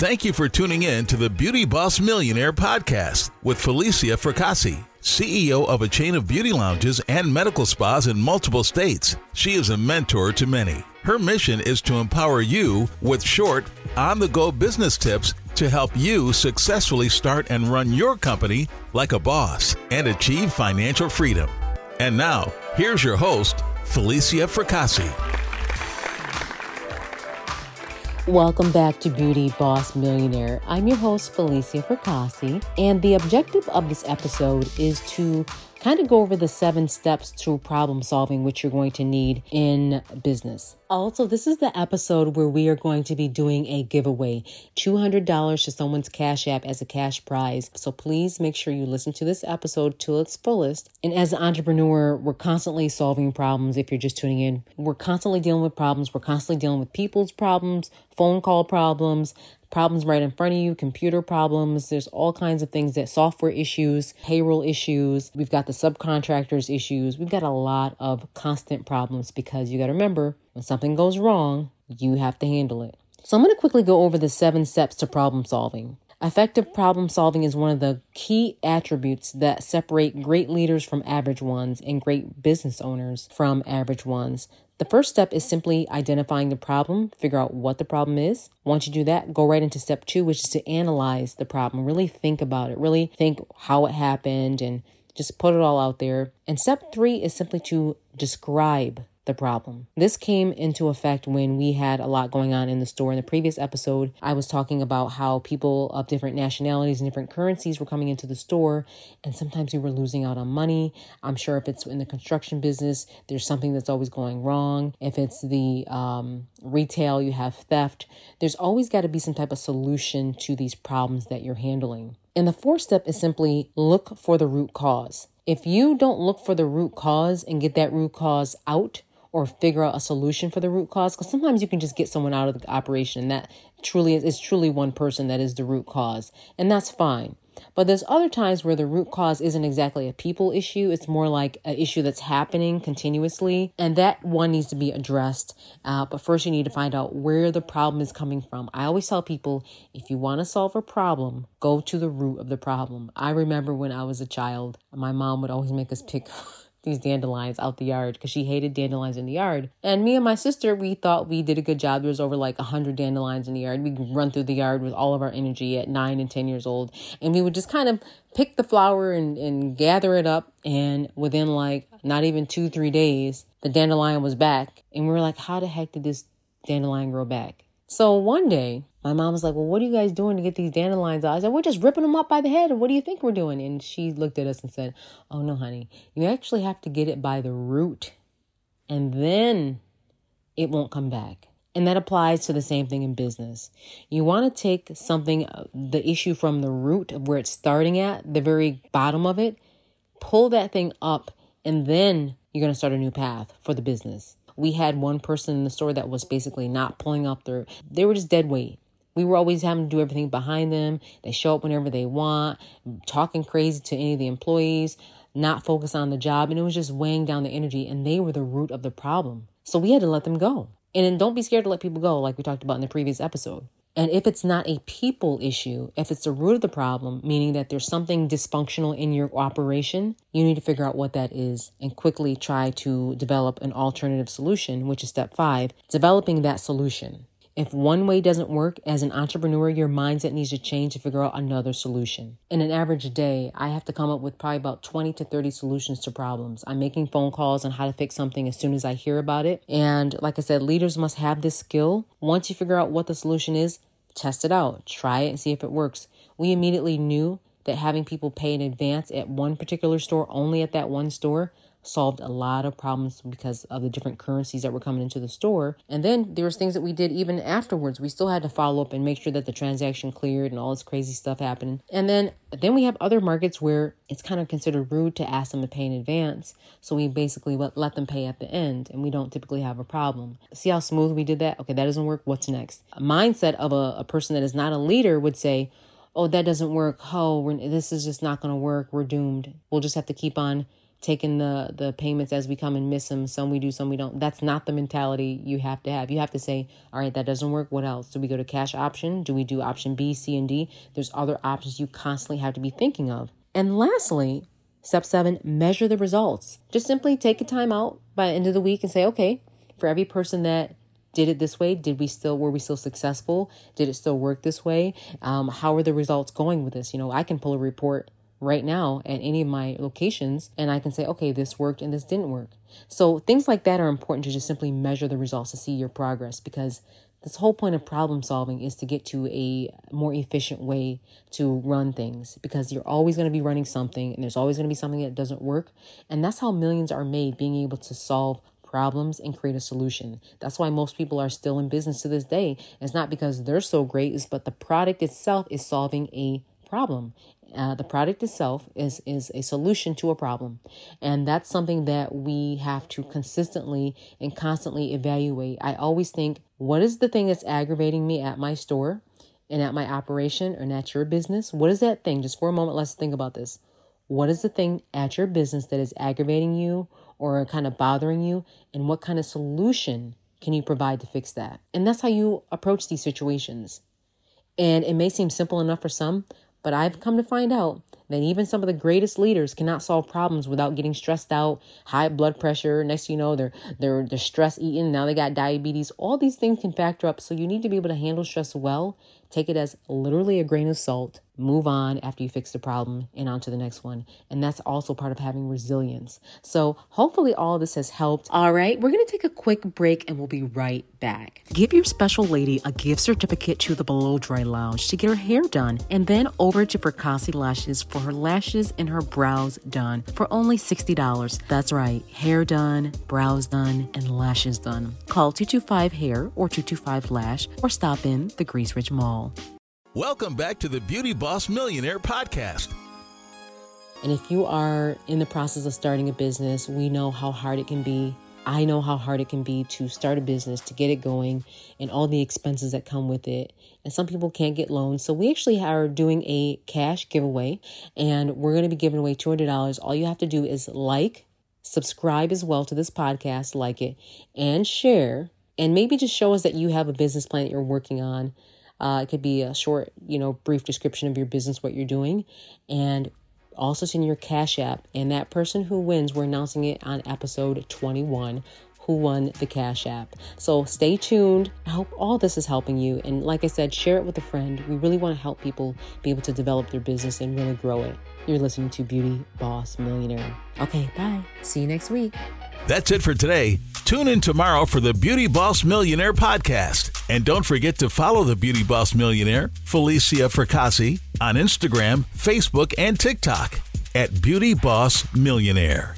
Thank you for tuning in to the Beauty Boss Millionaire podcast with Falicia Fracassi, CEO of a chain of beauty lounges and medical spas in multiple states. She is a mentor to many. Her mission is to empower you with short, on the go business tips to help you successfully start and run your company like a boss and achieve financial freedom. And now, here's your host, Falicia Fracassi. Welcome back to Beauty Boss Millionaire. I'm your host, Falicia Fracassi, and the objective of this episode is to kind of go over the seven steps to problem solving which you're going to need in business. Also, this is the episode where we are going to be doing a giveaway $200 to someone's Cash App as a cash prize. So please make sure you listen to this episode to its fullest. And as an entrepreneur, we're constantly solving problems. If you're just tuning in, we're constantly dealing with problems. We're constantly dealing with people's problems, phone call problems, problems right in front of you, computer problems. There's all kinds of things that software issues, payroll issues. We've got the subcontractors issues. We've got a lot of constant problems because you got to remember when something goes wrong, you have to handle it. So I'm going to quickly go over the seven steps to problem solving. Effective problem solving is one of the key attributes that separate great leaders from average ones and great business owners from average ones. The first step is simply identifying the problem, figure out what the problem is. Once you do that, go right into step two, which is to analyze the problem, really think about it, really think how it happened, and just put it all out there. And step three is simply to describe the problem. This came into effect when we had a lot going on in the store. In the previous episode, I was talking about how people of different nationalities and different currencies were coming into the store, and sometimes we were losing out on money. I'm sure if it's in the construction business, there's something that's always going wrong. If it's the um, retail, you have theft. There's always got to be some type of solution to these problems that you're handling. And the fourth step is simply look for the root cause. If you don't look for the root cause and get that root cause out, or figure out a solution for the root cause because sometimes you can just get someone out of the operation and that truly is, is truly one person that is the root cause and that's fine. But there's other times where the root cause isn't exactly a people issue. It's more like an issue that's happening continuously and that one needs to be addressed uh, but first you need to find out where the problem is coming from. I always tell people if you want to solve a problem go to the root of the problem. I remember when i was a child my mom would always make us pick these dandelions out the yard because she hated dandelions in the yard. And me and my sister, we thought we did a good job. There was over like a hundred dandelions in the yard. We'd run through the yard with all of our energy at nine and ten years old, and we would just kind of pick the flower and, and gather it up. And within like not even two three days, the dandelion was back, and we were like, "How the heck did this dandelion grow back?" So one day, my mom was like, Well, what are you guys doing to get these dandelions out? I said, We're just ripping them up by the head. And what do you think we're doing? And she looked at us and said, Oh, no, honey. You actually have to get it by the root, and then it won't come back. And that applies to the same thing in business. You want to take something, uh, the issue from the root of where it's starting at, the very bottom of it, pull that thing up, and then you're going to start a new path for the business. We had one person in the store that was basically not pulling up their, they were just dead weight. We were always having to do everything behind them. They show up whenever they want, talking crazy to any of the employees, not focus on the job. And it was just weighing down the energy. And they were the root of the problem. So we had to let them go. And then don't be scared to let people go, like we talked about in the previous episode. And if it's not a people issue, if it's the root of the problem, meaning that there's something dysfunctional in your operation, you need to figure out what that is and quickly try to develop an alternative solution, which is step five, developing that solution. If one way doesn't work as an entrepreneur, your mindset needs to change to figure out another solution. In an average day, I have to come up with probably about 20 to 30 solutions to problems. I'm making phone calls on how to fix something as soon as I hear about it. And like I said, leaders must have this skill. Once you figure out what the solution is, test it out, try it and see if it works. We immediately knew that having people pay in advance at one particular store, only at that one store, solved a lot of problems because of the different currencies that were coming into the store. And then there was things that we did even afterwards. We still had to follow up and make sure that the transaction cleared and all this crazy stuff happening. And then then we have other markets where it's kind of considered rude to ask them to pay in advance. So we basically let, them pay at the end and we don't typically have a problem. See how smooth we did that? Okay, that doesn't work. What's next? A mindset of a, a person that is not a leader would say, oh, that doesn't work. Oh, this is just not going to work. We're doomed. We'll just have to keep on taking the the payments as we come and miss them. Some we do, some we don't. That's not the mentality you have to have. You have to say, all right, that doesn't work. What else? Do we go to cash option? Do we do option B, C, and D? There's other options you constantly have to be thinking of. And lastly, step seven, measure the results. Just simply take a time out by the end of the week and say, okay, for every person that did it this way did we still were we still successful did it still work this way um, how are the results going with this you know i can pull a report right now at any of my locations and I can say, okay, this worked and this didn't work. So things like that are important to just simply measure the results to see your progress because this whole point of problem solving is to get to a more efficient way to run things because you're always going to be running something and there's always going to be something that doesn't work. And that's how millions are made, being able to solve problems and create a solution. That's why most people are still in business to this day. It's not because they're so great, it's but the product itself is solving a problem. Uh, the product itself is is a solution to a problem. And that's something that we have to consistently and constantly evaluate. I always think what is the thing that's aggravating me at my store and at my operation and at your business? What is that thing? Just for a moment let's think about this. What is the thing at your business that is aggravating you or kind of bothering you and what kind of solution can you provide to fix that? And that's how you approach these situations. And it may seem simple enough for some but I've come to find out that even some of the greatest leaders cannot solve problems without getting stressed out, high blood pressure. Next, you know, they're they're they're stress eating. Now they got diabetes. All these things can factor up. So you need to be able to handle stress well. Take it as literally a grain of salt move on after you fix the problem and on to the next one. And that's also part of having resilience. So hopefully all this has helped. All right, we're going to take a quick break and we'll be right back. Give your special lady a gift certificate to the Below Dry Lounge to get her hair done and then over to Fracassi Lashes for her lashes and her brows done for only $60. That's right, hair done, brows done, and lashes done. Call 225 Hair or 225 Lash or stop in the Grease Ridge Mall. Welcome back to the Beauty Boss Millionaire Podcast. And if you are in the process of starting a business, we know how hard it can be. I know how hard it can be to start a business, to get it going, and all the expenses that come with it. And some people can't get loans. So we actually are doing a cash giveaway, and we're going to be giving away $200. All you have to do is like, subscribe as well to this podcast, like it, and share. And maybe just show us that you have a business plan that you're working on uh, it could be a short, you know, brief description of your business, what you're doing, and also send your Cash App. And that person who wins, we're announcing it on episode 21 who won the Cash App. So stay tuned. I hope all this is helping you. And like I said, share it with a friend. We really want to help people be able to develop their business and really grow it. You're listening to Beauty Boss Millionaire. Okay, bye. See you next week. That's it for today. Tune in tomorrow for the Beauty Boss Millionaire podcast. And don't forget to follow the Beauty Boss Millionaire, Falicia Fracassi, on Instagram, Facebook, and TikTok at Beauty Boss Millionaire.